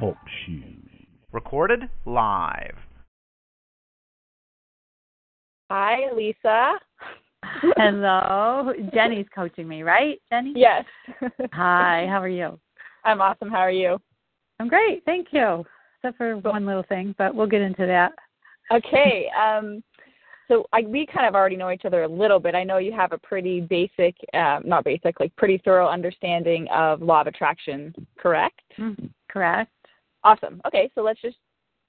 Talk shoes. Recorded live. Hi, Lisa. Hello. Jenny's coaching me, right? Jenny? Yes. Hi, how are you? I'm awesome. How are you? I'm great, thank you. Except for one little thing, but we'll get into that. Okay. Um, so I, we kind of already know each other a little bit. I know you have a pretty basic, uh, not basic, like pretty thorough understanding of law of attraction, correct? Mm, correct. Awesome. Okay, so let's just,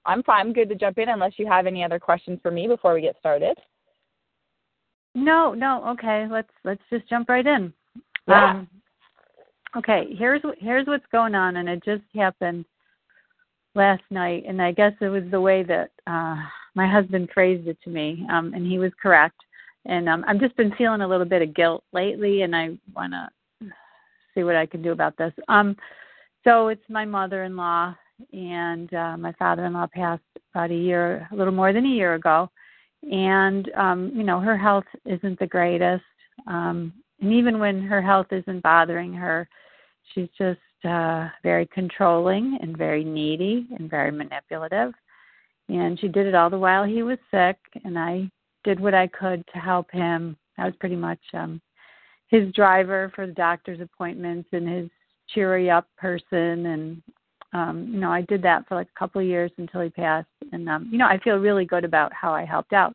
I'm fine. I'm good to jump in unless you have any other questions for me before we get started. No, no. Okay, let's let's just jump right in. Yeah. Um, okay, here's here's what's going on, and it just happened last night, and I guess it was the way that uh, my husband phrased it to me, um, and he was correct. And um, I've just been feeling a little bit of guilt lately, and I want to see what I can do about this. Um, so it's my mother-in-law, and uh, my father-in-law passed about a year, a little more than a year ago and um you know her health isn't the greatest um and even when her health isn't bothering her she's just uh very controlling and very needy and very manipulative. And she did it all the while he was sick and i did what i could to help him. I was pretty much um his driver for the doctor's appointments and his cheery up person. And um, you know, I did that for like a couple of years until he passed, and um, you know, I feel really good about how I helped out.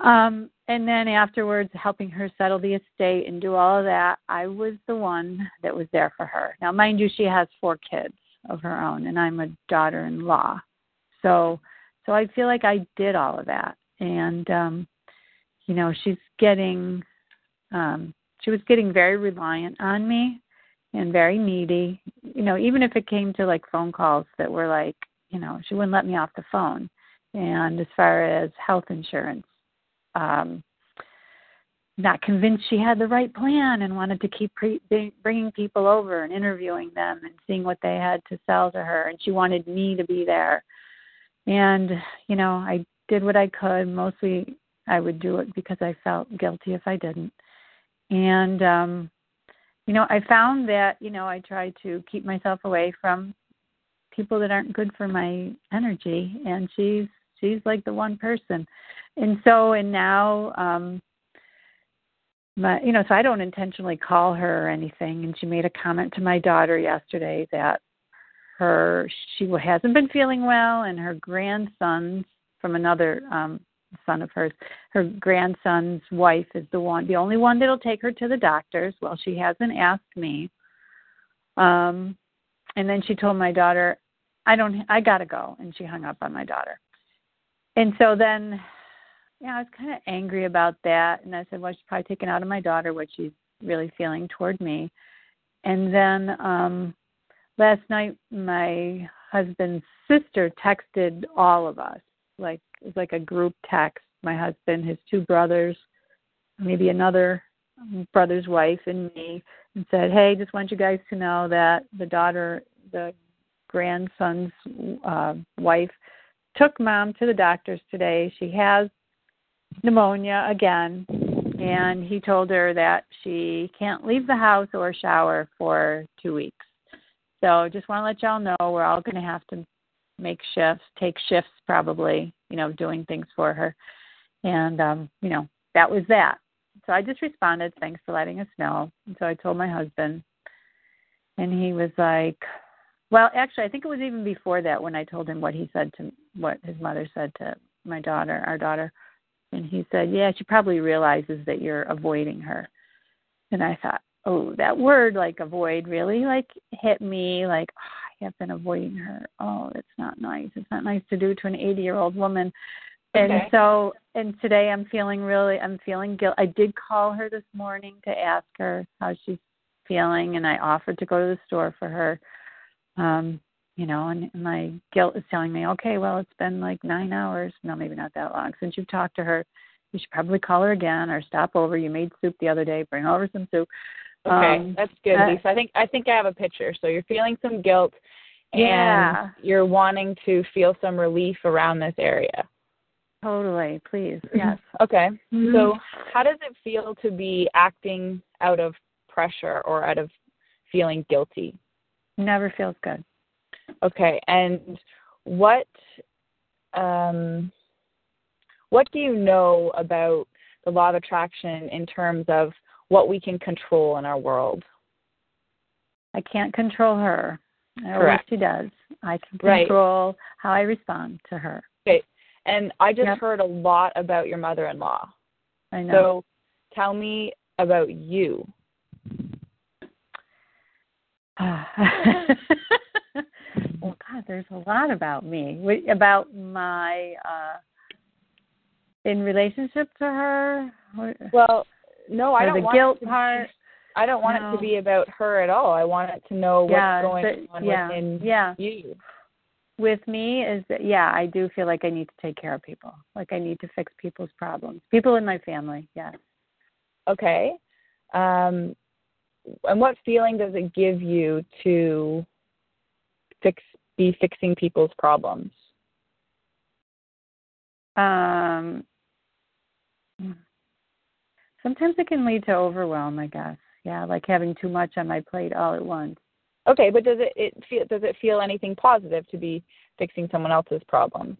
Um, and then afterwards, helping her settle the estate and do all of that, I was the one that was there for her. Now, mind you, she has four kids of her own, and I'm a daughter-in-law, so so I feel like I did all of that, and um, you know, she's getting, um, she was getting very reliant on me and very needy. You know, even if it came to like phone calls that were like, you know, she wouldn't let me off the phone. And as far as health insurance, um, not convinced she had the right plan and wanted to keep pre- bringing people over and interviewing them and seeing what they had to sell to her. And she wanted me to be there. And, you know, I did what I could. Mostly I would do it because I felt guilty if I didn't. And, um, you know, I found that, you know, I try to keep myself away from people that aren't good for my energy and she's she's like the one person. And so and now um my you know, so I don't intentionally call her or anything and she made a comment to my daughter yesterday that her she hasn't been feeling well and her grandsons from another um son of hers. Her grandson's wife is the one, the only one that'll take her to the doctors. Well, she hasn't asked me. Um, and then she told my daughter, "I don't, I gotta go," and she hung up on my daughter. And so then, yeah, I was kind of angry about that, and I said, "Well, she's probably taken out of my daughter what she's really feeling toward me." And then um last night, my husband's sister texted all of us like it was like a group text. My husband, his two brothers, maybe another brother's wife, and me, and said, "Hey, just want you guys to know that the daughter, the grandson's uh, wife, took mom to the doctors today. She has pneumonia again." And he told her that she can't leave the house or shower for two weeks. So just want to let y'all know we're all going to have to make shifts, take shifts probably, you know, doing things for her. And um, you know, that was that. So I just responded, thanks for letting us know. And so I told my husband and he was like well, actually I think it was even before that when I told him what he said to what his mother said to my daughter, our daughter. And he said, Yeah, she probably realizes that you're avoiding her. And I thought, Oh, that word like avoid really like hit me like oh, have been avoiding her. Oh, it's not nice. It's not nice to do to an 80 year old woman. And so, and today I'm feeling really, I'm feeling guilt. I did call her this morning to ask her how she's feeling and I offered to go to the store for her. Um, you know, and my guilt is telling me, okay, well, it's been like nine hours, no, maybe not that long since you've talked to her. You should probably call her again or stop over. You made soup the other day. Bring over some soup. Okay, Um, that's good, uh, Lisa. I think I think I have a picture. So you're feeling some guilt, and Yeah. you're wanting to feel some relief around this area. Totally, please. Yes. Okay. Mhm. So how does it feel to be acting out of pressure or out of feeling guilty? Never feels good. Okay. And what um what do you know about the law of attraction in terms of what we can control in our world? I can't control her. Correct. she does. I can Right. control how I respond to her. Okay. And I just Yep. heard a lot about your mother-in-law. I know. So tell me about you. well, God, there's a lot about me. About my uh in relationship to her. Well, no, I don't the want guilt it to be- part. I don't want it to be about her at all. I want it to know what's yeah, going but- on yeah, within yeah. you. With me is that yeah, I do feel like I need to take care of people. Like I need to fix people's problems. People in my family, yes. Okay. Um, and what feeling does it give you to fix be fixing people's problems? Um, sometimes it can lead to overwhelm, I guess. Yeah, like having too much on my plate all at once. Okay, but does it, it feel does it feel anything positive to be fixing someone else's problems?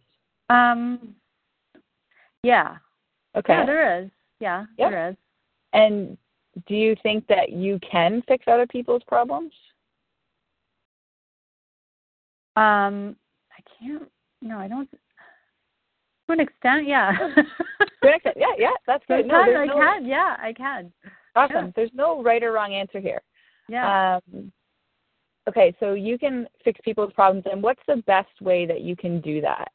Um, yeah, Okay. yeah, there is. Yeah, Yep. there is. And do you think that you can fix other people's problems? Um, I can't. No, I don't. To an extent, yeah. To an extent, yeah, yeah, that's good. No, I no, can. Yeah, I can. awesome. yeah. There's no right or wrong answer here. Yeah. Um, okay, so you can fix people's problems, and what's the best way that you can do that?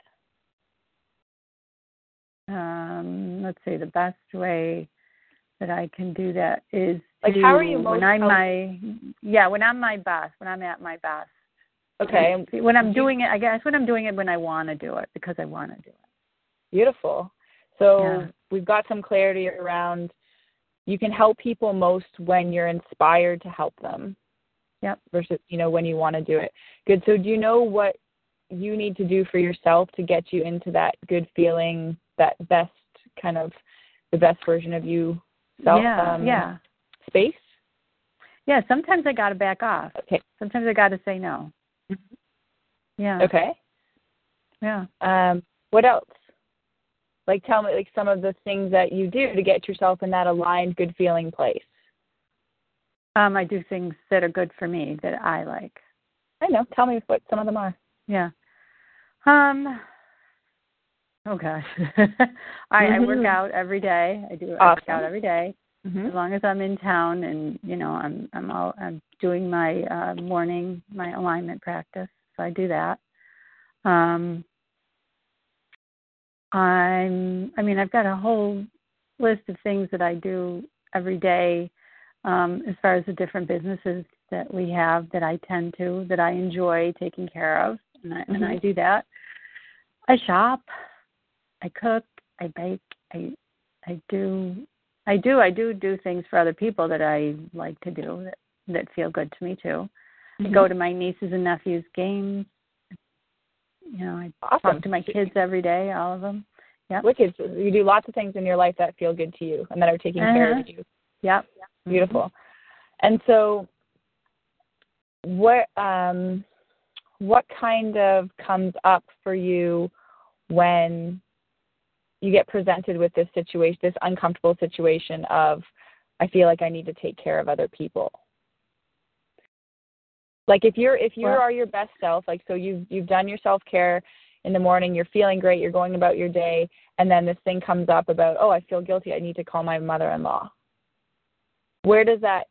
um, let's see. The best way that I can do that is Like, to, how are you most when I'm my yeah when I'm my best when I'm at my best. Okay, and when I'm doing it, I guess when I'm doing it when I want to do it because I want to do it. Beautiful. So Yeah. we've got some clarity around you can help people most when you're inspired to help them. Yep. Versus, you know, when you want to do it. Good. So do you know what you need to do for yourself to get you into that good feeling, that best kind of the best version of you self yeah, um, yeah, space? yeah. Sometimes I got to back off. Okay. Sometimes I got to say no. Yeah. Okay. Yeah. Um, what else? Like tell me like some of the things that you do to get yourself in that aligned good feeling place. Um, I do things that are good for me that I like. I know. Tell me what some of them are. Yeah. Um. Oh gosh. I, I work Mhm. out every day. I do. I work out every day. Mm-hmm. as long as I'm in town and you know I'm I'm all I'm doing my uh morning my alignment practice so I do that um I'm I mean I've got a whole list of things that I do every day um as far as the different businesses that we have that I tend to that I enjoy taking care of and I and I do that I shop I cook I bake I I do I do. I do do things for other people that I like to do that that feel good to me too. I go to my nieces and nephews' games. You know, I Awesome. talk to my kids every day, all of them. Yeah. Wicked. So you do lots of things in your life that feel good to you and that are taking care of Uh-huh. you. Yep. Beautiful. And so what um what kind of comes up for you when you get presented with this situation this uncomfortable situation of I feel like I need to take care of other people? Like if you're if you Well- are your best self, like so you've you've done your self care in the morning, you're feeling great, you're going about your day, and then this thing comes up about, oh, I feel guilty, I need to call my mother in law. Where does that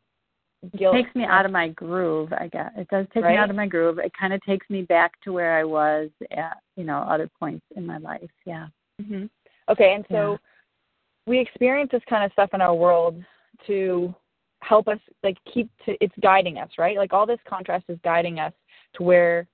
guilt takes me out of my groove, I guess. It does take me out of my groove. It kind of takes me back to where I was at, you know, other points in my life. Yeah. hmm Okay, and so Yeah. we experience this kind of stuff in our world to help us like keep to it's guiding us right? Like all this contrast is guiding us to where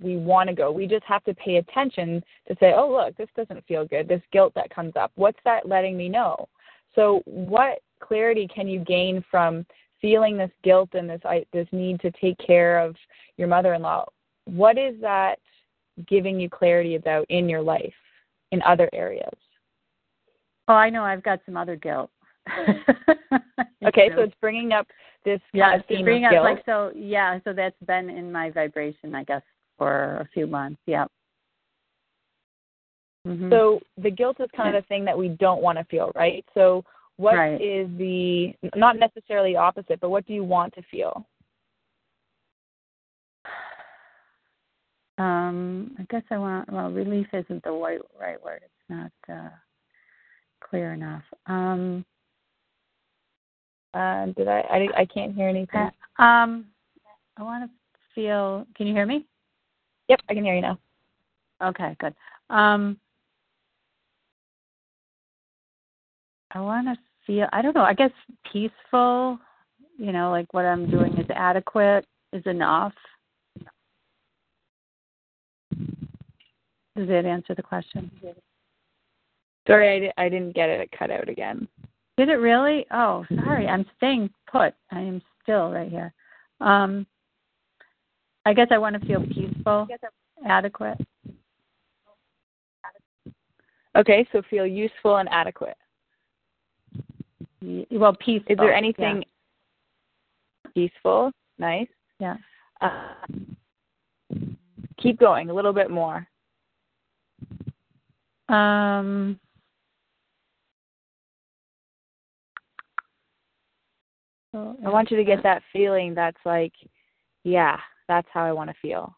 we want to go. We just have to pay attention to say oh look this doesn't feel good. This guilt that comes up what's that letting me know? So what clarity can you gain from feeling this guilt and this this need to take care of your mother-in-law? What is that giving you clarity about in your life in other areas oh i know i've got some other guilt okay so it's bringing up this yeah kind of theme bringing up guilt. like so yeah so that's been in my vibration i guess for a few months yeah mm-hmm. so the guilt is kind of the thing that we don't want to feel right so what Right. is the not necessarily opposite, but what do you want to feel? Um, I guess I want. Well, relief isn't the right right word. It's not uh, clear enough. Um, Uh, did I, I? I can't hear anything. um, I want to feel. Can you hear me? Yep, I can hear you now. Okay, good. Um, I want to feel. I don't know. I guess peaceful. You know, like what I'm doing is adequate, is enough. Does that answer the question? Sorry, I, I didn't get it. It cut out again. Did it really? Oh, sorry. I'm staying put. I am still right here. Um, I guess I want to feel peaceful, adequate. Okay, so feel useful and adequate. Y- Well, peaceful. Is there yeah. anything peaceful? Nice. Yeah. Uh, keep going a little bit more. Um. I want you to get that feeling that's like, yeah, that's how I want to feel.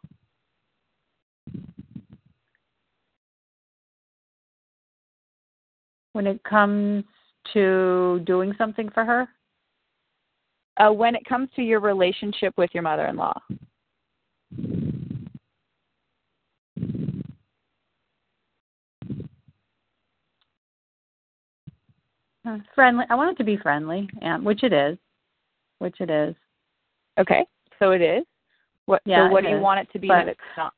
when it comes to doing something for her. Uh, when it comes to your relationship with your mother-in-law. Uh, friendly. I want it to be friendly, and which it is. Which it is. Okay, so it is. What? Yeah, so what do you is, want it to be but- that it's not?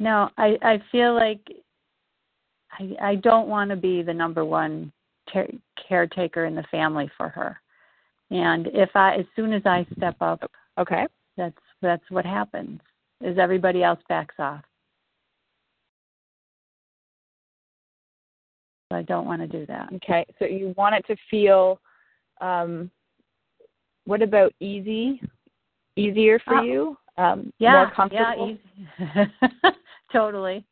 No, I I feel like I I don't want to be the number one care, caretaker in the family for her. And if I as soon as I step up, Okay. that's that's what happens. Is everybody else backs off. So I don't want to do that. Okay. So you want it to feel. Um, what about easy? Easier for Uh, you? Um, Yeah, more comfortable. yeah, easy. totally.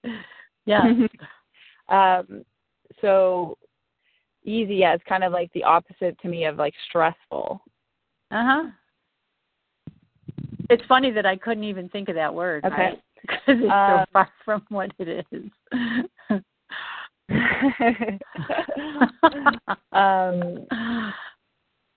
Yeah. um, so easy, yeah, it's kind of like the opposite to me of like stressful. Uh huh. It's funny that I couldn't even think of that word. Okay. Because it's Um, so far from what it is. um,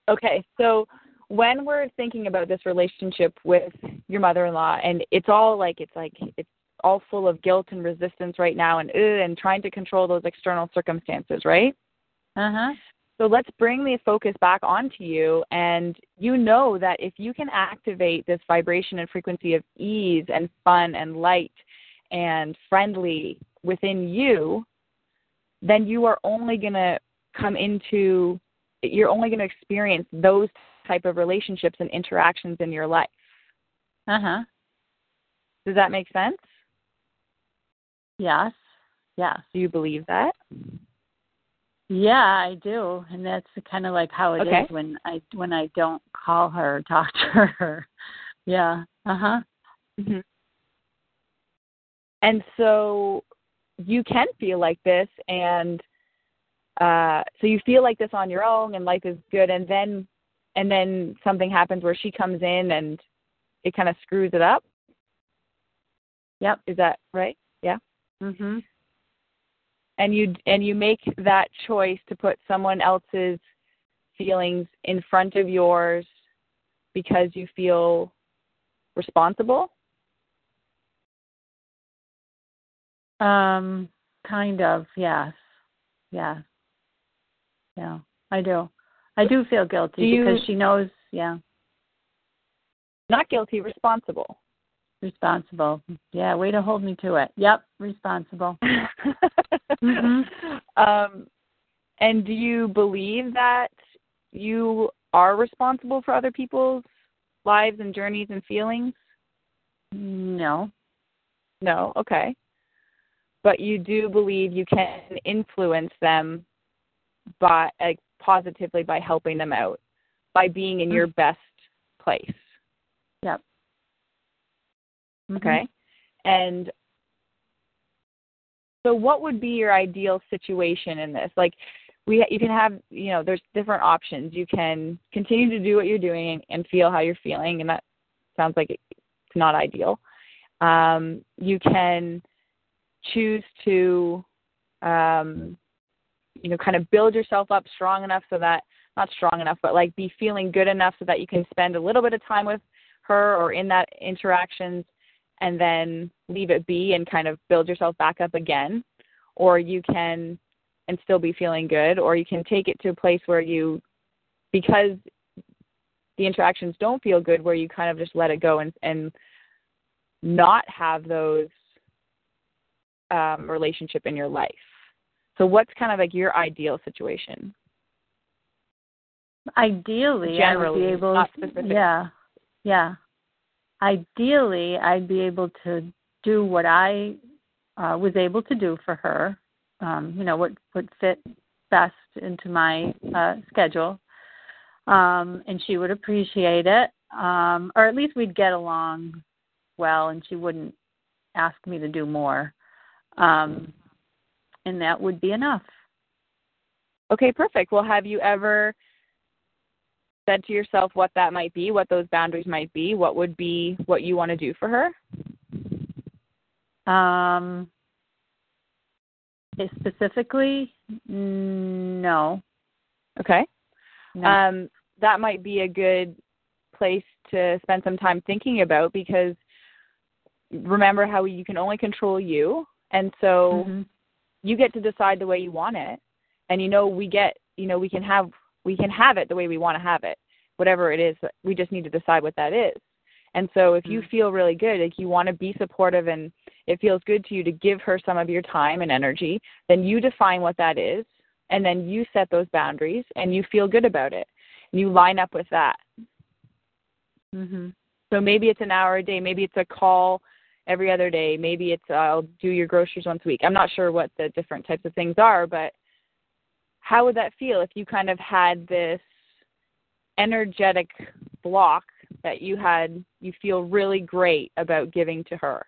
okay, so when we're thinking about this relationship with your mother-in-law, and it's all like it's like it's all full of guilt and resistance right now, and and trying to control those external circumstances, right? Uh huh. So let's bring the focus back onto you. And you know that if you can activate this vibration and frequency of ease and fun and light and friendly within you, then you are only going to come into, you're only going to experience those type of relationships and interactions in your life. Uh huh. Does that make sense? Yes. Yes. Do you believe that? Yeah, I do, and that's kind of like how it is Okay. when I when I don't call her or talk to her. Yeah. Uh huh. hmm And so you can feel like this, and uh, so you feel like this on your own, and life is good, and then and then something happens where she comes in and it kind of screws it up. Yep. Is that right? Yeah. Mhm. And you and you make that choice to put someone else's feelings in front of yours because you feel responsible. Um. Kind of. Yes. Yes. Yeah. I do. I do feel guilty Do you- because she knows, yeah, Not guilty, responsible. responsible. Yeah, way to hold me to it. Yep, responsible. Mhm. Um, and do you believe that you are responsible for other people's lives and journeys and feelings? No. No, okay. But you do believe you can influence them by like positively by helping them out, by being in your best place. Yep. Mhm. Okay. And so what would be your ideal situation in this? Like we you can have, you know, there's different options. You can continue to do what you're doing and, and feel how you're feeling and that sounds like it's not ideal. Um, you can choose to um, you know, kind of build yourself up strong enough so that not strong enough, but like be feeling good enough so that you can spend a little bit of time with her or in that interactions and then leave it be and kind of build yourself back up again. Or you can and still be feeling good or you can take it to a place where you because the interactions don't feel good where you kind of just let it go and and not have those um relationship in your life so what's kind of like your ideal situation Ideally, Generally, I would be able. not specific. Yeah, yeah. Ideally, I'd be able to do what I uh, was able to do for her. Um, you know what would fit best into my uh, schedule, um, and she would appreciate it, um, or at least we'd get along well, and she wouldn't ask me to do more, um, and that would be enough. Okay, perfect. Well, have you ever said to yourself what that might be, what those boundaries might be, what would be what you want to do for her? Um, eh, specifically, no. Okay. no. Um, that might be a good place to spend some time thinking about because remember how you can only control you, and so Mhm. you get to decide the way you want it, and you know we get, you know, we can have we can have it the way we want to have it, whatever it is. We just need to decide what that is. And so if you Mm. feel really good, like you want to be supportive and it feels good to you to give her some of your time and energy, then you define what that is and then you set those boundaries and you feel good about it. And you line up with that. Mhm. So maybe it's an hour a day, maybe it's a call every other day, maybe it's uh, I'll do your groceries once a week. I'm not sure what the different types of things are, but how would that feel if you kind of had this energetic block that you had you feel really great about giving to her?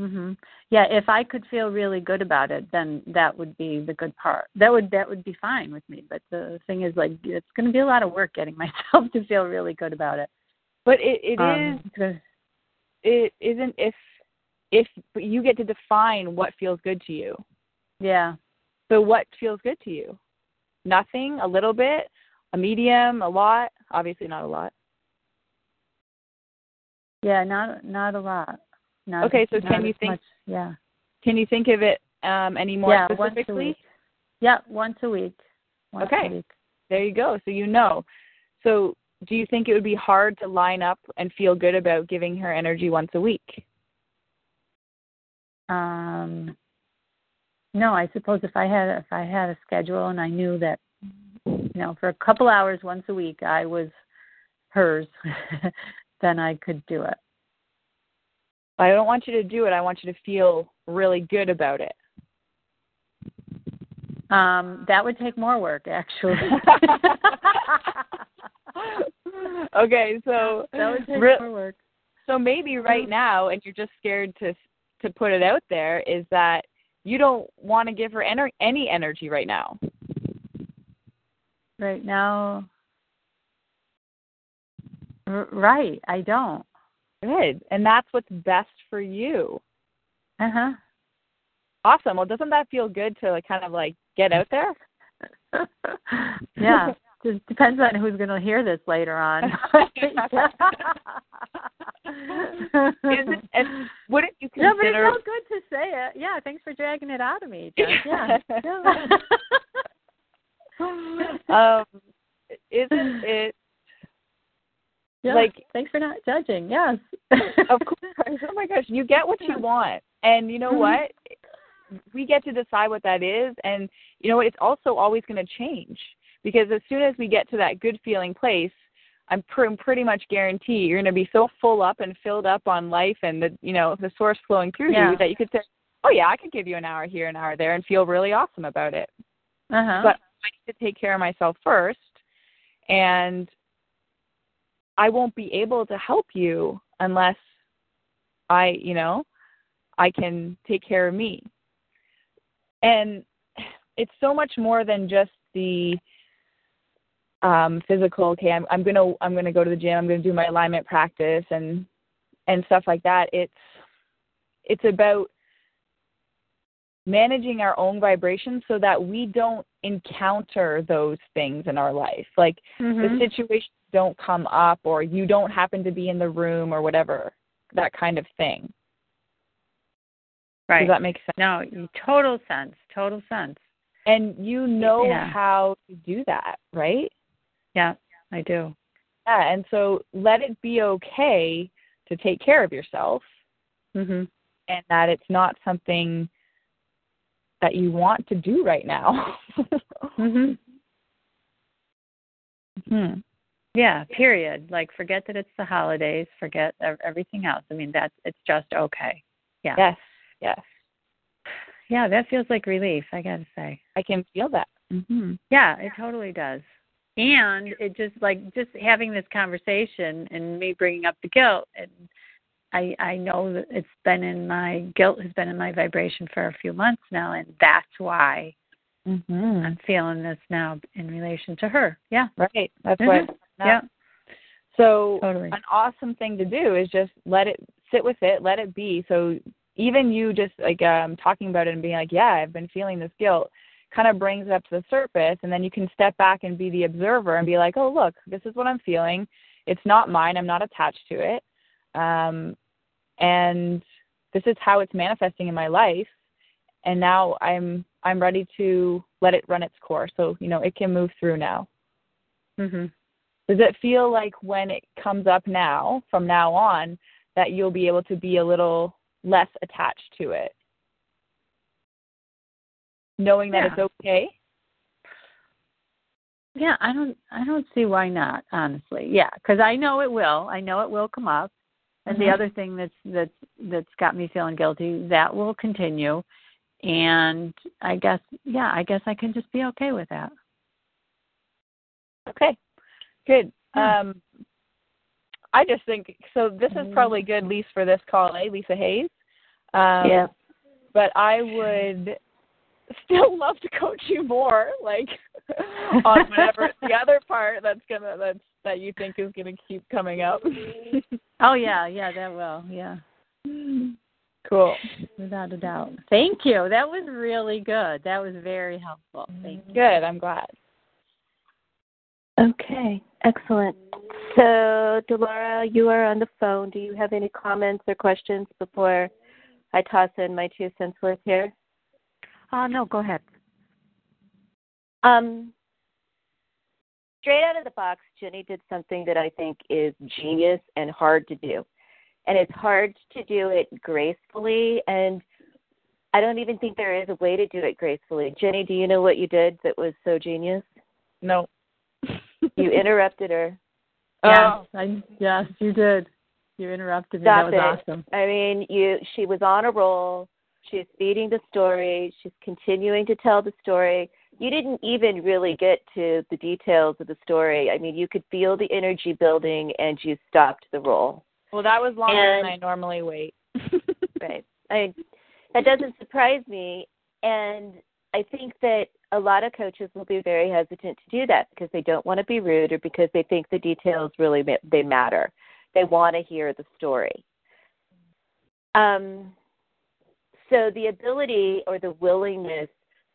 Mhm. Yeah, if I could feel really good about it, then that would be the good part. That would that would be fine with me. But the thing is, like, it's going to be a lot of work getting myself to feel really good about it. But it, it Um, is it isn't if if but you get to define what feels good to you. yeah. So what feels good to you? Nothing, a little bit, a medium, a lot, obviously not a lot. Yeah, not not a lot. Not, Okay, so can you think- much, yeah. Can you think of it um any more yeah, once a week. Yeah, once a week. Once Okay. a week. There you go. So you know. So do you think it would be hard to line up and feel good about giving her energy once a week? Um no, I suppose if I had if I had a schedule and I knew that you know, for a couple hours once a week I was hers, then I could do it. I don't want you to do it. I want you to feel really good about it. Um, that would take more work actually. okay, so that would take re- more work. so maybe right now, and you're just scared to to put it out there, is that you don't want to give her ener- any energy right now. Right now R- right, I don't. Good, and that's what's best for you. Uh-huh. Awesome. Well, doesn't that feel good to like kind of like get out there? yeah. Just depends on who's going to hear this later on. Is it, and wouldn't you consider? no, but it consider? felt good to say it. Yeah, thanks for dragging it out of me. Yeah. yeah. um, isn't it yeah, like thanks for not judging. Yes. of course. Oh my gosh, you get what you want. And you know Mhm. what? We get to decide what that is and you know what, it's also always going to change because as soon as we get to that good feeling place, I'm pr- pretty much guarantee you're going to be so full up and filled up on life and the you know the source flowing through Yeah. you that you could say, "Oh yeah, I could give you an hour here, an hour there," and feel really awesome about it. Uh-huh. But I need to take care of myself first, and I won't be able to help you unless I, you know, I can take care of me. And it's so much more than just the um physical okay i'm i'm going to i'm going to go to the gym i'm going to do my alignment practice and and stuff like that it's it's about managing our own vibrations so that we don't encounter those things in our life like Mhm. the situations don't come up or you don't happen to be in the room or whatever that kind of thing right. does that make sense no, total sense. Total sense. and you know Yeah. how to do that right Yeah, I do. Yeah, and so let it be okay to take care of yourself Mhm. and that it's not something that you want to do right now. Mhm. hmm. Yeah, period. Like forget that it's the holidays, forget ev- everything else. I mean, that's it's just okay. Yeah. Yes, yes. Yeah, that feels like relief, I got to say. I can feel that. hmm Yeah, it totally does. And it just like just having this conversation and me bringing up the guilt and I I know that it's been in my guilt has been in my vibration for a few months now and that's why hmm I'm feeling this now in relation to her. Yeah. Right. That's Mhm. what. Yeah. So Totally. an awesome thing to do is just let it sit with it, let it be. So even you just like um talking about it and being like, yeah, I've been feeling this guilt, kind of brings it up to the surface, and then you can step back and be the observer and be like, oh look, this is what I'm feeling. It's not mine. I'm not attached to it, um, and this is how it's manifesting in my life. And now I'm I'm ready to let it run its course. So you know it can move through now. Mhm. Does it feel like when it comes up now, from now on, that you'll be able to be a little less attached to it? Knowing that it's okay? Yeah, I don't I don't see why not, honestly. Yeah, cuz I know it will. I know it will come up. And the Mhm. other thing that's that's that's got me feeling guilty, that will continue. And I guess yeah, I guess I can just be okay with that. Okay. Good. Yeah. Um I just think so this is Mhm. probably good least for this call, eh, Lisa Hayes? Um yeah. but I would still love to coach you more, like on whatever the other part that's gonna that's that you think is gonna keep coming up. Oh yeah, yeah, that will. Yeah. cool. Without a doubt. Thank you. That was really good. That was very helpful. Thank you. Good, I'm glad. Okay, excellent. So, Delora, you are on the phone. Do you have any comments or questions before I toss in my two cents worth here? Uh no, go ahead. Um, straight out of the box, Jenny did something that I think is genius and hard to do. And it's hard to do it gracefully, and I don't even think there is a way to do it gracefully. Jenny, do you know what you did that was so genius? No. You interrupted her. Yes, Oh. I, yes, you did. You interrupted me. Stop that was it. awesome. I mean, you she was on a roll. She's feeding the story. She's continuing to tell the story. You didn't even really get to the details of the story. I mean, you could feel the energy building and you stopped the roll. Well, that was longer And- than I normally wait. Right. I that doesn't surprise me and I think that a lot of coaches will be very hesitant to do that because they don't want to be rude or because they think the details really ma- they matter. They want to hear the story. Um, so the ability or the willingness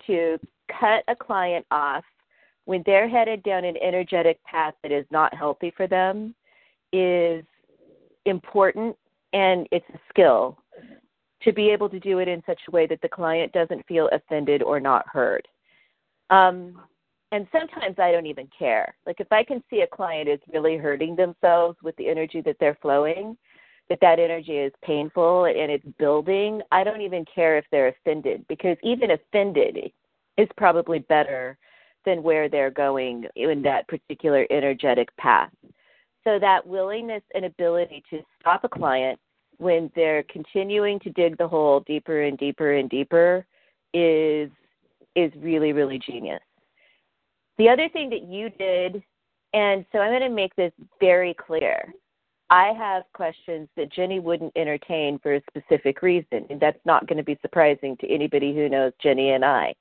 to cut a client off when they're headed down an energetic path that is not healthy for them is important and it's a skill to be able to do it in such a way that the client doesn't feel offended or not heard. Um, and sometimes I don't even care. Like if I can see a client is really hurting themselves with the energy that they're flowing, that that energy is painful and it's building, I don't even care if they're offended because even offended is probably better than where they're going in that particular energetic path. So that willingness and ability to stop a client when they're continuing to dig the hole deeper and deeper and deeper is is really really genius. The other thing that you did and so I'm going to make this very clear. I have questions that Jenny wouldn't entertain for a specific reason, and that's not going to be surprising to anybody who knows Jenny and I.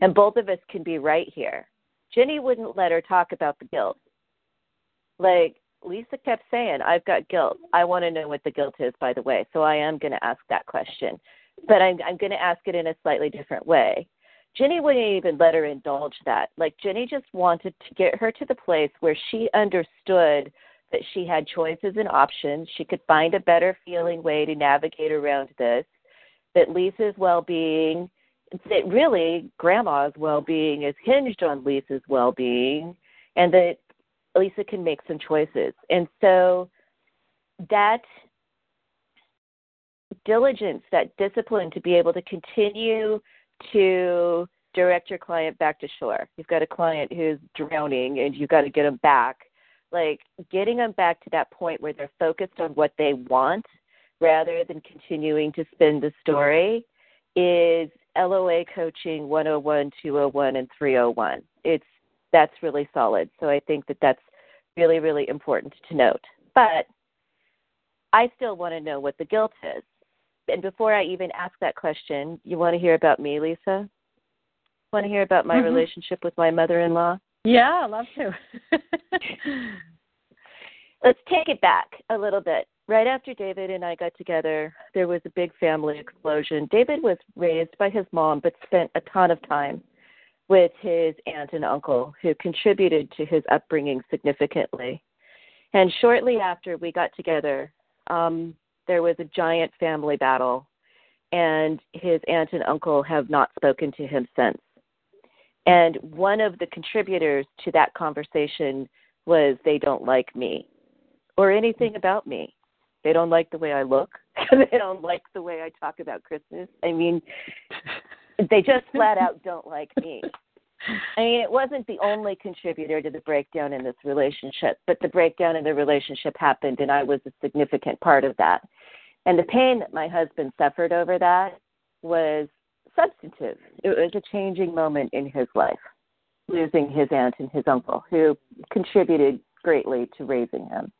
And both of us can be right here. Jenny wouldn't let her talk about the guilt. Like Lisa kept saying, I've got guilt. I want to know what the guilt is, by the way. So I am going to ask that question. But I'm, I'm going to ask it in a slightly different way. Jenny wouldn't even let her indulge that. Like, Jenny just wanted to get her to the place where she understood that she had choices and options. She could find a better feeling way to navigate around this, that Lisa's well being that really grandma's well-being is hinged on Lisa's well-being and that Lisa can make some choices. And so that diligence, that discipline to be able to continue to direct your client back to shore. You've got a client who's drowning and you've got to get them back. Like getting them back to that point where they're focused on what they want rather than continuing to spin the story is LOA coaching 101, 201, and 301. It's that's really solid. So I think that that's really, really important to note. But I still want to know what the guilt is. And before I even ask that question, you want to hear about me, Lisa? Want to hear about my mm-hmm. relationship with my mother-in-law? Yeah, I love to. Let's take it back a little bit right after David and I got together, there was a big family explosion. David was raised by his mom, but spent a ton of time with his aunt and uncle, who contributed to his upbringing significantly. And shortly after we got together, um, there was a giant family battle, and his aunt and uncle have not spoken to him since. And one of the contributors to that conversation was they don't like me or anything about me. They don't like the way I look. they don't like the way I talk about Christmas. I mean, they just flat out don't like me. I mean, it wasn't the only contributor to the breakdown in this relationship, but the breakdown in the relationship happened, and I was a significant part of that. And the pain that my husband suffered over that was substantive. It was a changing moment in his life, losing his aunt and his uncle, who contributed greatly to raising him.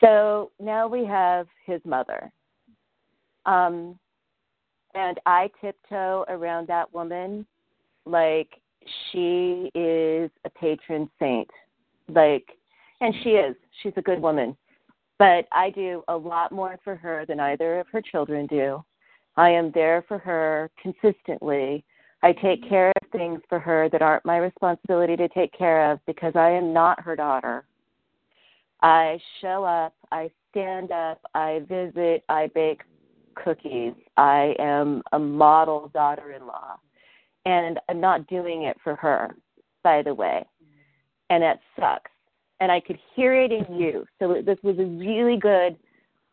So now we have his mother. Um, and I tiptoe around that woman like she is a patron saint. Like, and she is. She's a good woman. But I do a lot more for her than either of her children do. I am there for her consistently. I take mm-hmm. care of things for her that aren't my responsibility to take care of because I am not her daughter. I show up, I stand up, I visit, I bake cookies. I am a model daughter in law. And I'm not doing it for her, by the way. Mm-hmm. And that sucks. And I could hear it in you. So this was a really good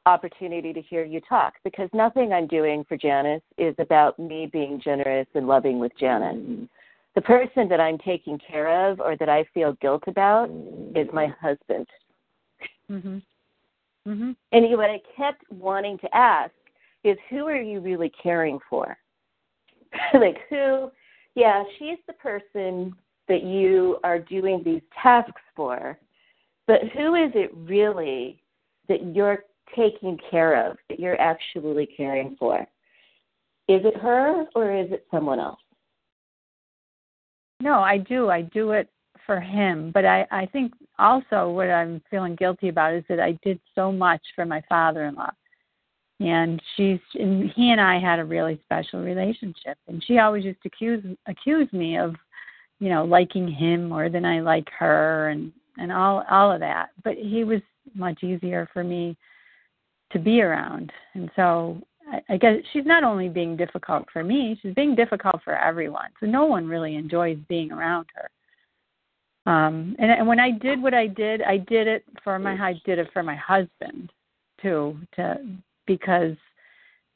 opportunity to hear you talk because nothing I'm doing for Janice is about me being generous and loving with Janice. The person that I'm taking care of or that I feel guilt about is my husband. Mm-hmm. Mm-hmm. And what I kept wanting to ask is, who are you really caring for? like who? Yeah, she's the person that you are doing these tasks for, but who is it really that you're taking care of, that you're actually caring for? Is it her or is it someone else? No, I do. I do it for him. But I, I think also what I'm feeling guilty about is that I did so much for my father in law. And she's and he and I had a really special relationship and she always used to accuse accuse me of, you know, liking him more than I like her and and all all of that. But he was much easier for me to be around. And so I, I guess she's not only being difficult for me, she's being difficult for everyone. So no one really enjoys being around her. Um, and, and when I did what I did, I did it for my I did it for my husband too, to because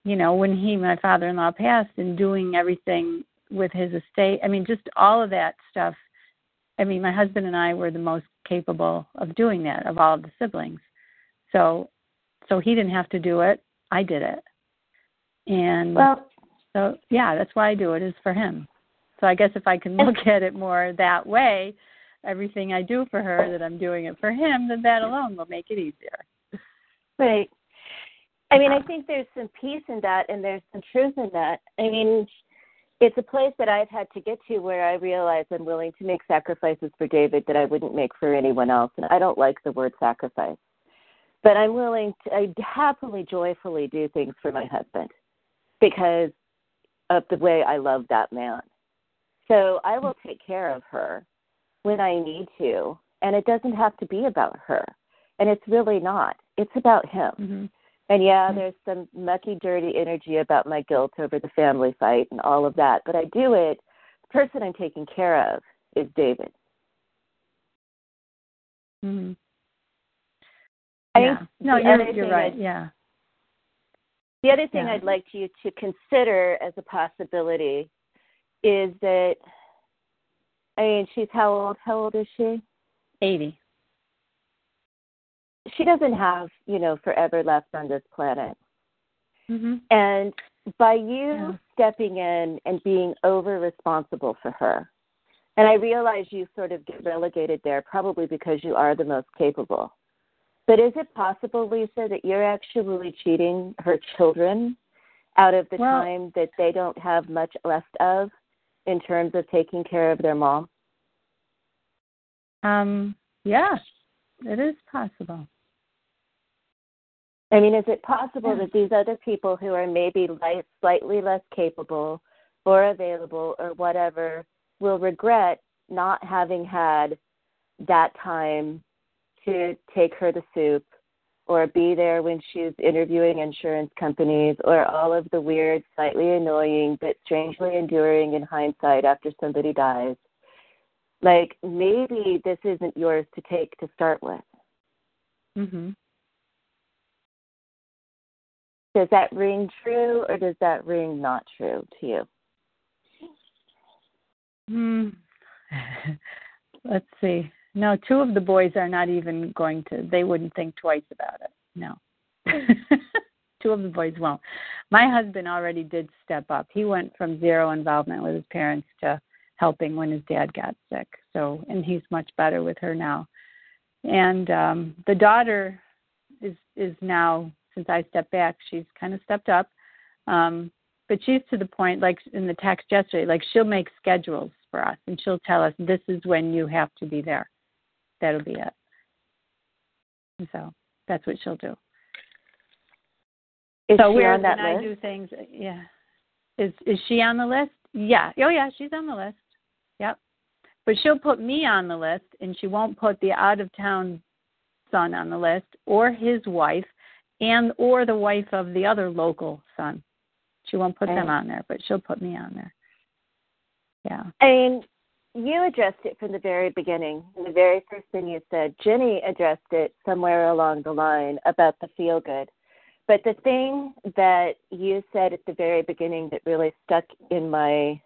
you know when he my father-in-law passed and doing everything with his estate. I mean, just all of that stuff. I mean, my husband and I were the most capable of doing that of all of the siblings. So, so he didn't have to do it. I did it. And well, so yeah, that's why I do it is for him. So I guess if I can look at it more that way, everything I do for her that I'm doing it for him, then that alone will make it easier. Right. I mean, I think there's some peace in that and there's some truth in that. I mean, it's a place that I've had to get to where I realize I'm willing to make sacrifices for David that I wouldn't make for anyone else. And I don't like the word sacrifice. But I'm willing to I happily, joyfully do things for my husband because of the way I love that man. So I will take care of her when I need to. And it doesn't have to be about her. And it's really not. It's about him. Mm-hmm. And yeah, there's some mucky, dirty energy about my guilt over the family fight and all of that. But I do it. The person I'm taking care of is David. Mm-hmm. Yeah. no, you're, you're right. I'd, yeah. The other thing Yeah. I'd like you to consider as a possibility is that, I mean, she's how old? How old is she? 80. She doesn't have, you know, forever left on this planet. Mm-hmm. And by you Yeah. stepping in and being over responsible for her, and I realize you sort of get relegated there probably because you are the most capable. But is it possible, Lisa, that you're actually cheating her children out of the Well- time that they don't have much left of in terms of taking care of their mom? Um, yeah, it is possible. I mean, is it possible that these other people who are maybe light, slightly less capable or available or whatever will regret not having had that time to take her to soup or be there when she's interviewing insurance companies or all of the weird, slightly annoying, but strangely enduring in hindsight after somebody dies? Like, maybe this isn't yours to take to start with. Mm-hmm. Does that ring true or does that ring not true to you? Hmm. Let's see. No, two of the boys are not even going to. They wouldn't think twice about it. No. two of the boys won't. My husband already did step up. He went from zero involvement with his parents to helping when his dad got sick. So, and he's much better with her now. And um the daughter is is now since I stepped back, she's kind of stepped up. Um but she's to the point like in the text yesterday like she'll make schedules for us and she'll tell us this is when you have to be there that'll be it. And so that's what she'll do. Is so she we're on that when i do things? Yeah. Is is she on the list? Yeah. Oh yeah she's on the list. Yep. But she'll put me on the list and she won't put the out of town son on the list or his wife and or the wife of the other local son. She won't put them on there, but she'll put me on there. Yeah. Mean, you addressed it from the very beginning. The very first thing you said, Jenny addressed it somewhere along the line about the feel good. But the thing that you said at the very beginning that really stuck in my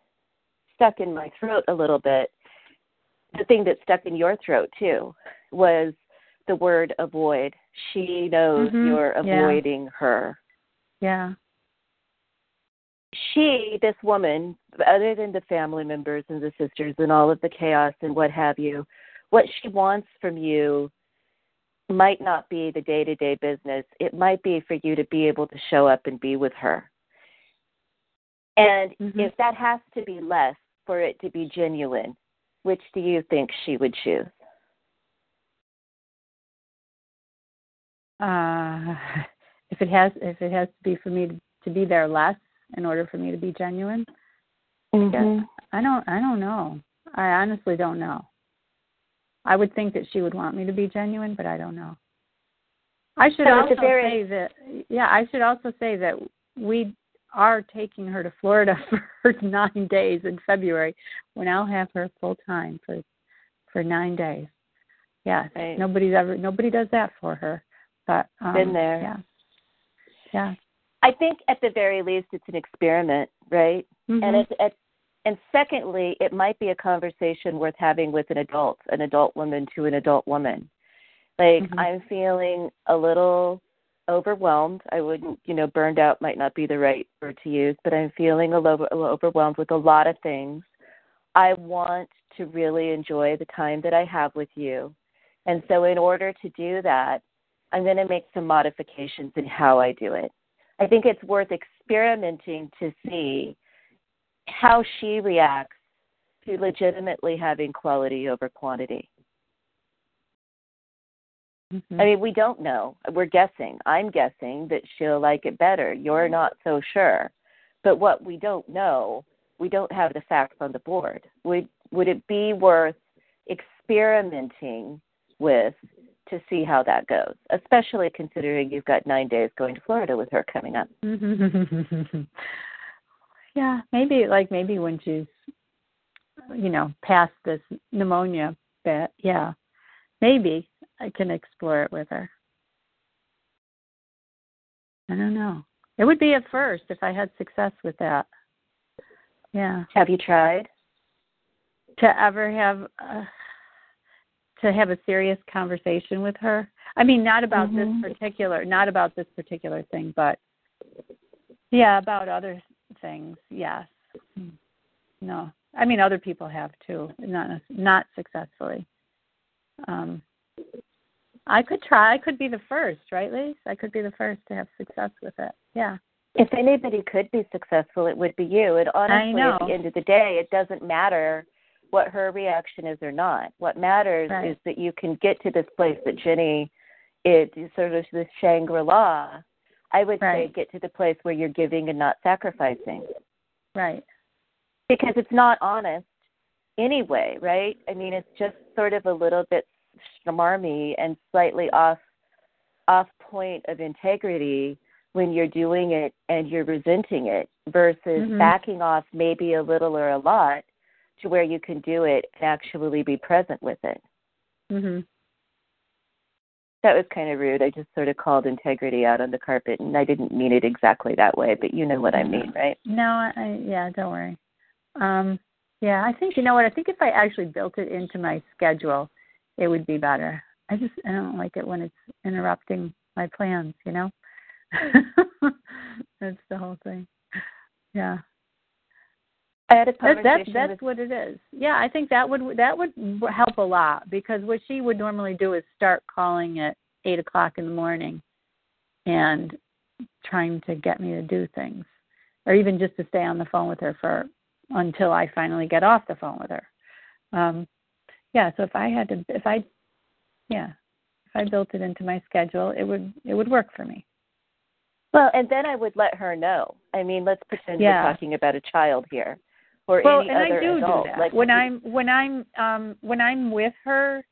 stuck in my throat a little bit, the thing that stuck in your throat too, was the word avoid. She knows Mhm, you're yeah. avoiding her. Yeah. She, this woman, other than the family members and the sisters and all of the chaos and what have you, what she wants from you might not be the day to day business. It might be for you to be able to show up and be with her. And Mhm. if that has to be less for it to be genuine, which do you think she would choose? Uh if it has if it has to be for me to, to be there less in order for me to be genuine, Mm-hmm. I don't I don't know. I honestly don't know. I would think that she would want me to be genuine, but I don't know. I should So also say that yeah, I should also say that we are taking her to Florida for nine days in February when I'll have her full time for for nine days. Yes. Right. Nobody's ever nobody does that for her. But um, Been there. Yeah. Yeah. I think at the very least it's an experiment, right? Mhm. And it's at and secondly, it might be a conversation worth having with an adult, an adult woman to an adult woman. Like Mhm. I'm feeling a little overwhelmed. I wouldn't, you know, burned out might not be the right word to use, but I'm feeling a little, a little overwhelmed with a lot of things. I want to really enjoy the time that I have with you. And so in order to do that, I'm going to make some modifications in how I do it. I think it's worth experimenting to see how she reacts to legitimately having quality over quantity. Mhm. I mean, we don't know. We're guessing. I'm guessing that she'll like it better. You're not so sure. But what we don't know, we don't have the facts on the board. Would would it be worth experimenting with to see how that goes? Especially considering you've got nine days going to Florida with her coming up. yeah, maybe like maybe when she's you know, past this pneumonia bit, yeah. Maybe I can explore it with her. I don't know. It would be a first if I had success with that. Yeah. Have you tried? To ever have uh, to have a serious conversation with her. I mean, not about Mhm. this particular, not about this particular thing, but yeah, about other things. Yes. No. I mean, other people have too, not not successfully. Um, I could try. I could be the first, right, Lise? I could be the first to have success with it. Yeah. If anybody could be successful, it would be you. And honestly, know. at the end of the day, it doesn't matter what her reaction is or not. What matters Right. is that you can get to this place that Jenny it is sort of this Shangri La. I would say get to the place where you're giving and not sacrificing. Right. Because it's not honest anyway, right? I mean, it's just sort of a little bit smarmy and slightly off off point of integrity when you're doing it and you're resenting it versus Mhm. backing off maybe a little or a lot to where you can do it and actually be present with it. Mhm. That was kind of rude. I just sort of called integrity out on the carpet and I didn't mean it exactly that way, but you know what I mean, right? No, I yeah, don't worry. Um, yeah, I think you know what? I think if I actually built it into my schedule, it would be better. I just I don't like it when it's interrupting my plans. You know, that's the whole thing. Yeah, I had a that, that's conversation that's with what it is. Yeah, I think that would that would help a lot because what she would normally do is start calling at eight o'clock in the morning, and trying to get me to do things, or even just to stay on the phone with her for until I finally get off the phone with her. Um, yeah, so if I had to, if I, yeah, if I built it into my schedule, it would it would work for me. Well, and then I would let her know. I mean, let's pretend Yeah. we're talking about a child here, or well, any and other I do adult. do that Like when I'm when I'm um when I'm with her.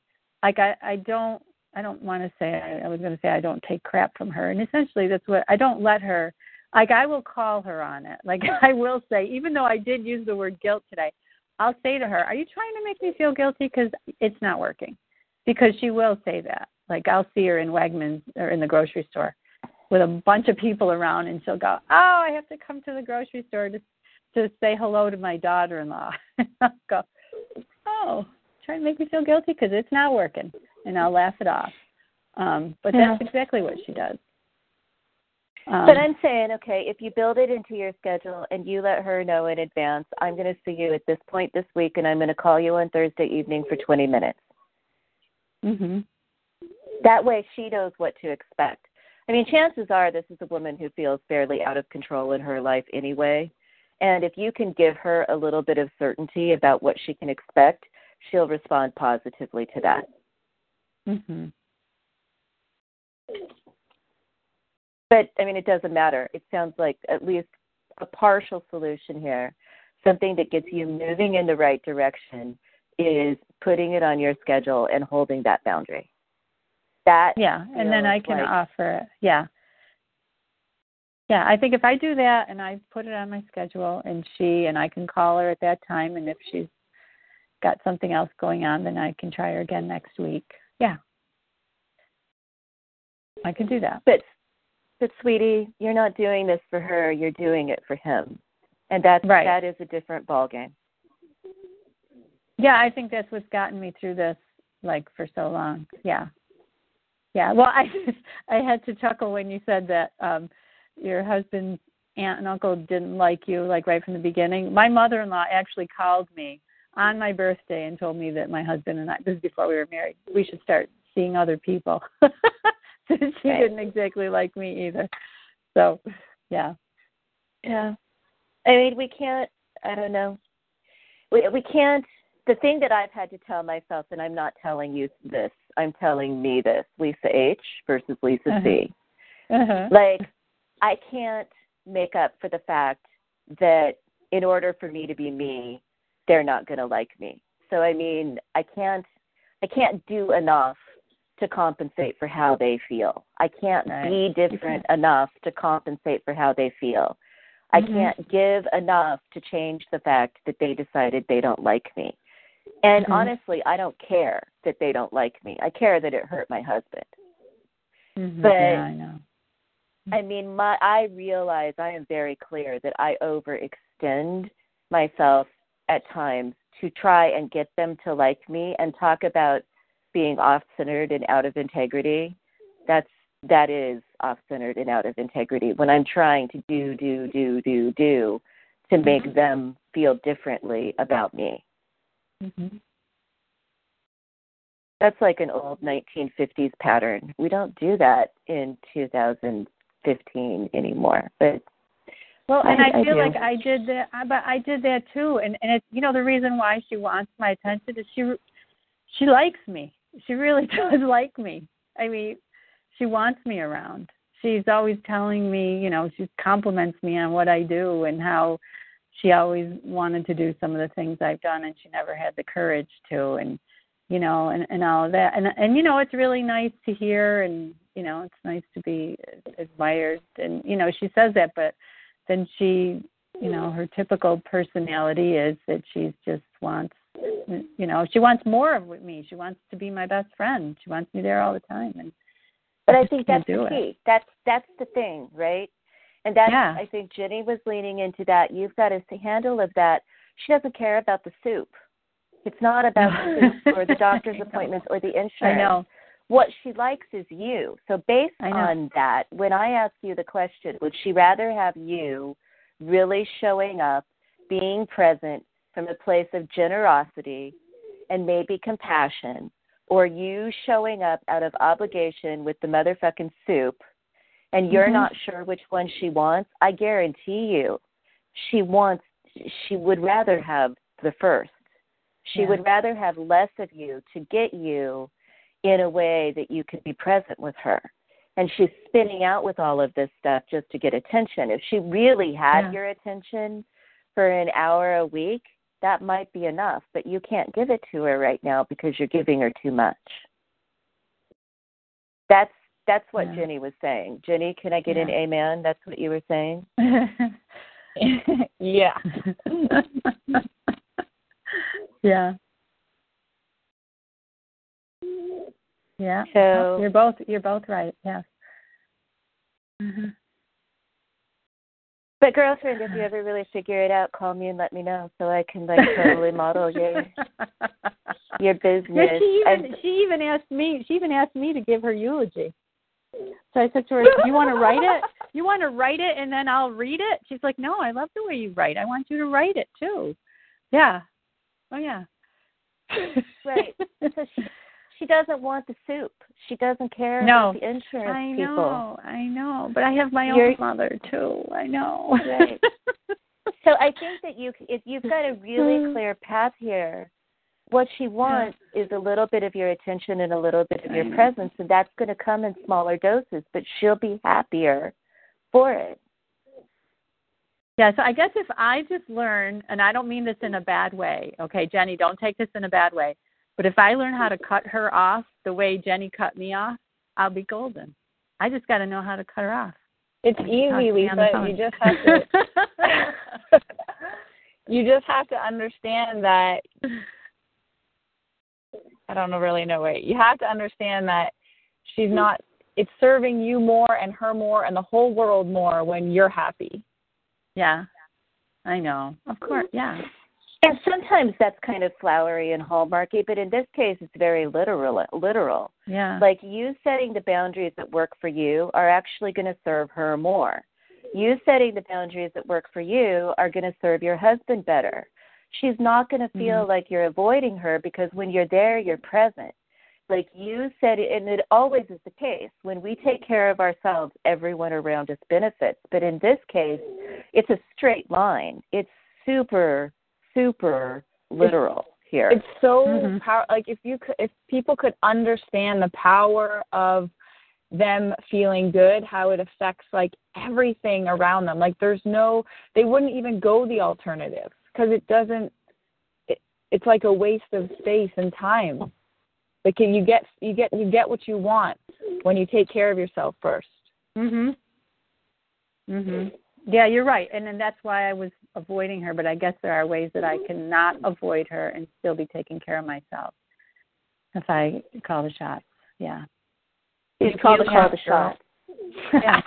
Like I I don't I don't want to say I, I was going to say I don't take crap from her, and essentially that's what I don't let her. Like I will call her on it. Like I will say, even though I did use the word guilt today, I'll say to her, "Are you trying to make me feel guilty? Because it's not working." Because she will say that. Like I'll see her in Wegmans or in the grocery store with a bunch of people around, and she'll go, "Oh, I have to come to the grocery store to to say hello to my daughter-in-law." I'll go, "Oh, trying to make me feel guilty because it's not working," and I'll laugh it off. Um, but that's exactly what she does. Um, But I'm saying, okay, if you build it into your schedule and you let her know in advance, I'm going to see you at this point this week, and I'm going to call you on Thursday evening for 20 minutes. mhm. That way, she knows what to expect. I mean, chances are this is a woman who feels fairly out of control in her life anyway. And if you can give her a little bit of certainty about what she can expect, she'll respond positively to that. Mhm. But I mean, it doesn't matter. It sounds like at least a partial solution here, something that gets you moving in the right direction, is putting it on your schedule and holding that boundary. That Yeah, and then I can like- offer it. Yeah. Yeah, I think if I do that and I put it on my schedule and she and I can call her at that time and if she's got something else going on then I can try her again next week. Yeah. I can do that. But but sweetie, you're not doing this for her, you're doing it for him. And that's right. that is a different ball game. Yeah, I think that's what's gotten me through this like for so long. Yeah. Yeah. Well, I I had to chuckle when you said that um your husband's aunt and uncle didn't like you like right from the beginning. My mother-in-law actually called me on my birthday and told me that my husband and I this is before we were married. We should start seeing other people. she Right. didn't exactly like me either. So, yeah. Yeah. I mean, we can't. I don't know. We we can't. The thing that I've had to tell myself, and I'm not telling you this. I'm telling me this. Lisa H. versus Lisa C. Uh-huh. Like, I can't make up for the fact that in order for me to be me, they're not going to like me. So I mean, I can't. I can't do enough to compensate for how they feel. I can't Right. be different enough to compensate for how they feel. I Mhm. can't give enough to change the fact that they decided they don't like me. And Mhm. honestly, I don't care that they don't like me. I care that it hurt my husband. Mhm. But- yeah, I mean, my I realize I am very clear that I overextend myself at times to try and get them to like me and talk about being off-centered and out of integrity. That's that is off-centered and out of integrity when I'm trying to do do do do do to make them feel differently about me. Mhm. That's like an old 1950s pattern. We don't do that in 2015 anymore. But Well, and I- I, I feel do. like I did that, I- but I did that too. And and it's you know the reason why she wants my attention is she she likes me. She really does like me. I mean, she wants me around. She's always telling me, you know, she compliments me on what I do and how she always wanted to do some of the things I've done and she never had the courage to and you know and and all of that and and you know it's really nice to hear and you know it's nice to be admired and you know she says that but then she you know her typical personality is that she just wants you know she wants more of me she wants to be my best friend she wants me there all the time and but I just think that's the it. key. That's that's the thing, right? And that's Yeah. I think Jenny was leaning into that. You've got a handle of that. She doesn't care about the soup. It's not about the soup or the doctor's appointments or the insurance. I know What she likes is you. So based on that, when I ask you the question, would she rather have you really showing up, being present from a place of generosity and maybe compassion, or you showing up out of obligation with the motherfucking soup and you're Mhm. not sure which one she wants, I guarantee you she wants she would rather have the first. She Yeah. would rather have less of you to get you in a way that you could be present with her. And she's spinning out with all of this stuff just to get attention. If she really had Yeah. your attention for an hour a week, that might be enough, but you can't give it to her right now because you're giving her too much. That's that's what Yeah. Jenny was saying. Jenny, can I get an amen? That's what you were saying. yeah. yeah. Yeah. So- you're both you're both right. Yes. hmm But girlfriend, if you ever really figure it out, call me and let me know so I can like totally model your your business. She even And- she even asked me she even asked me to give her eulogy. So I said to her, "Do you want to write it? You want to write it and then I'll read it?" She's like, "No, I love the way you write. I want you to write it too." Yeah. Oh yeah. Right. So she she doesn't want the soup. She doesn't care No. about the insurance I people. know, I know, but I have my You're- own mother too. I know. Right. So I think that you if you've got a really Mm. clear path here, what she wants is a little bit of your attention and a little bit of your presence and that's going to come in smaller doses, but she'll be happier for it. Yeah, so I guess if I just learn, and I don't mean this in a bad way, okay, Jenny, don't take this in a bad way, but if I learn how to cut her off the way Jenny cut me off, I'll be golden. I just got to know how to cut her off. It's easy, Lisa. You just have to. you just have to understand that. I don't know, really know way. You have to understand that she's not. It's serving you more and her more and the whole world more when you're happy. Yeah, I know. Of course, yeah. And sometimes that's kind of flowery and hallmarky, but in this case, it's very literal. Literal. Yeah. Like you setting the boundaries that work for you are actually going to serve her more. You setting the boundaries that work for you are going to serve your husband better. She's not going to feel Mhm. like you're avoiding her because when you're there, you're present. Like you said, and it always is the case. When we take care of ourselves, everyone around us benefits. But in this case, it's a straight line. It's super, super literal here. It's so Mhm. power. Like if you could, if people could understand the power of them feeling good, how it affects like everything around them. Like there's no, they wouldn't even go the alternative because it doesn't. It, it's like a waste of space and time. Like you get, you get, you get what you want when you take care of yourself first. Mhm. Mhm. Yeah, you're right, and then that's why I was avoiding her. But I guess there are ways that I can not avoid her and still be taking care of myself if I call the shots. Yeah. you call the Yeah, call the girl. shot. Yeah.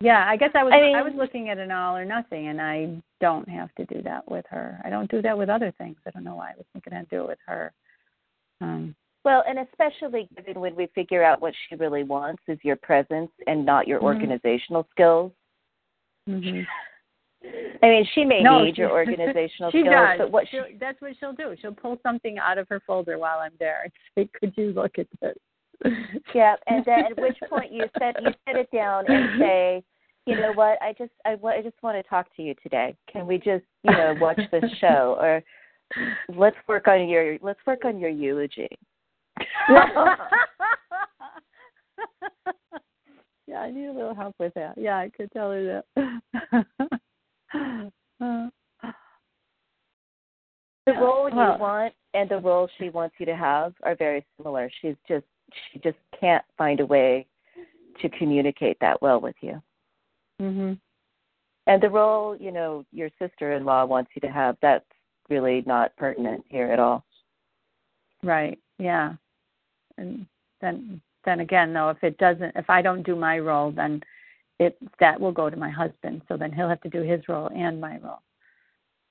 Yeah, I guess I was I mean- I was looking at an all or nothing, and I don't have to do that with her. I don't do that with other things. I don't know why I was thinking I'd do it with her. Um, Well, and especially given when we figure out what she really wants is your presence and not your Mhm. organizational skills. mhm. I mean, she may No, need your organizational she skills, does. but what she that's what she'll do. She'll pull something out of her folder while I'm there and say, "Could you look at this?" Yeah, and then at which point you set you set it down and say, you know what, I just I, I just want to talk to you today. Can we just you know watch this show or let's work on your let's work on your eulogy. yeah, I need a little help with that. Yeah, I could tell her that. Uh, The role you Well- want and the role she wants you to have are very similar. She's just she just can't find a way to communicate that well with you. mhm. And the role, you know, your sister-in-law wants you to have, that's really not pertinent here at all. Right. Yeah. And then then again though, if it doesn't if I don't do my role then it that will go to my husband. So then he'll have to do his role and my role.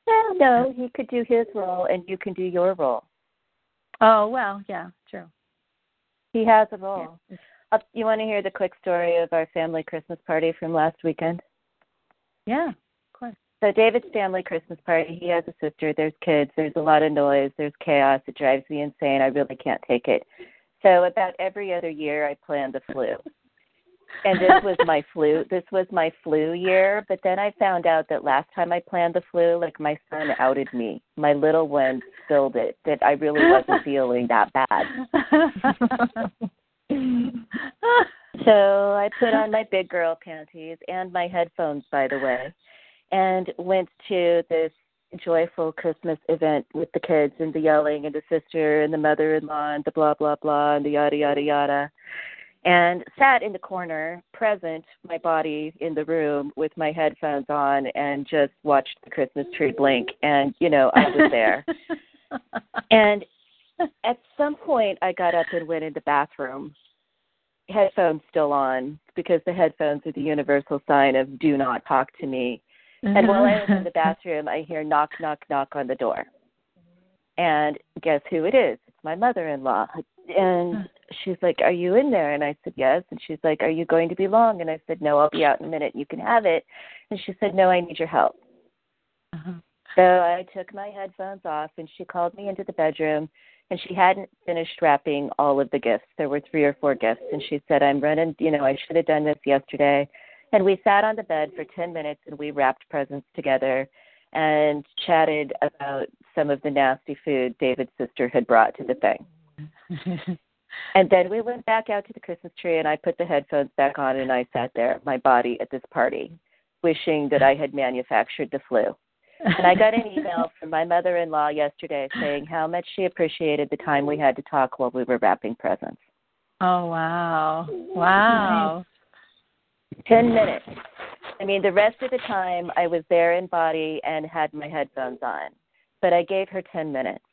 Well, no, he could do his role and you can do your role. Oh well, yeah, true. He has a role. Uh, you want to hear the quick story of our family Christmas party from last weekend? Yeah, of course. So David's family Christmas party, he has a sister, there's kids, there's a lot of noise, there's chaos, it drives me insane. I really can't take it. So about every other year I plan the flu. And this was my flu this was my flu year, but then I found out that last time I planned the flu, like my son outed me. My little one spilled it that I really wasn't feeling that bad. So I put on my big girl panties and my headphones, by the way, and went to this joyful Christmas event with the kids and the yelling and the sister and the mother in law and the blah, blah, blah and the yada, yada, yada. And sat in the corner, present my body in the room with my headphones on and just watched the Christmas tree blink. And, you know, I was there. and at some point, I got up and went in the bathroom headphones still on because the headphones are the universal sign of do not talk to me. And while I was in the bathroom, I hear knock, knock, knock on the door. And guess who it is? It's my mother in law. And she's like, Are you in there? And I said, Yes. And she's like, Are you going to be long? And I said, No, I'll be out in a minute. You can have it. And she said, No, I need your help. Uh-huh. So I took my headphones off and she called me into the bedroom and she hadn't finished wrapping all of the gifts. There were three or four gifts and she said, I'm running, you know, I should have done this yesterday. And we sat on the bed for 10 minutes and we wrapped presents together and chatted about some of the nasty food David's sister had brought to the thing. And then we went back out to the Christmas tree and I put the headphones back on and I sat there, my body at this party, wishing that I had manufactured the flu. And I got an email from my mother in law yesterday saying how much she appreciated the time we had to talk while we were wrapping presents. Oh wow. Wow. 10 minutes. I mean, the rest of the time I was there in body and had my headphones on, but I gave her 10 minutes.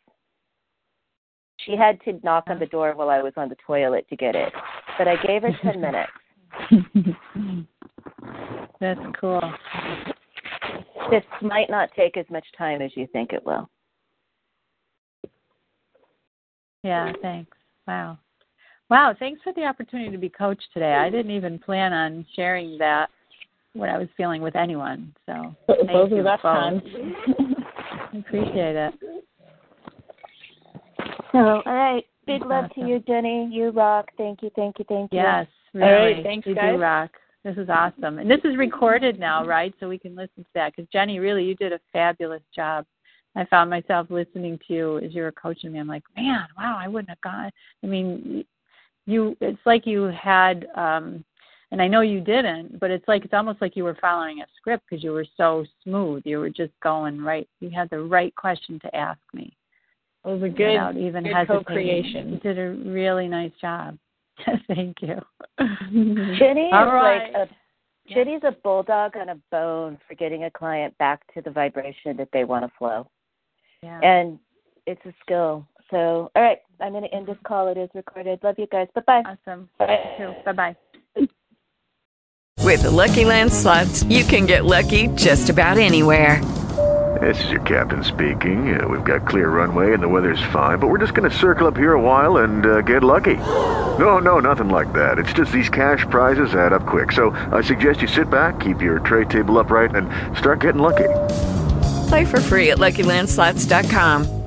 She had to knock on the door while I was on the toilet to get it, but I gave her 10 minutes. That's cool. This might not take as much time as you think it will. Yeah, thanks. Wow. Wow, thanks for the opportunity to be coached today. I didn't even plan on sharing that what I was feeling with anyone. So thank Those you are the best both. times. I appreciate it. So, all right. Big That's love awesome. to you, Jenny. You rock. Thank you, thank you, thank you. Yes, really. right, thanks, you guys. do rock. This is awesome. And this is recorded now, right? So we can listen to that. Because Jenny, really, you did a fabulous job. I found myself listening to you as you were coaching me. I'm like, man, wow, I wouldn't have gone. I mean, you. It's like you had, um and I know you didn't, but it's like it's almost like you were following a script because you were so smooth. You were just going right. You had the right question to ask me It was a good, without even good hesitating. co-creation. You did a really nice job. Thank you. Jenny All is right. like a Jenny's a bulldog on a bone for getting a client back to the vibration that they want to flow. Yeah. And it's a skill. So, all right, I'm going to end this call. It is recorded. Love you guys. Bye bye. Awesome. Bye. Bye bye. With the Lucky Land slots, you can get lucky just about anywhere. This is your captain speaking. Uh, we've got clear runway and the weather's fine, but we're just going to circle up here a while and uh, get lucky. No, no, nothing like that. It's just these cash prizes add up quick. So I suggest you sit back, keep your tray table upright, and start getting lucky. Play for free at LuckyLandSlots.com.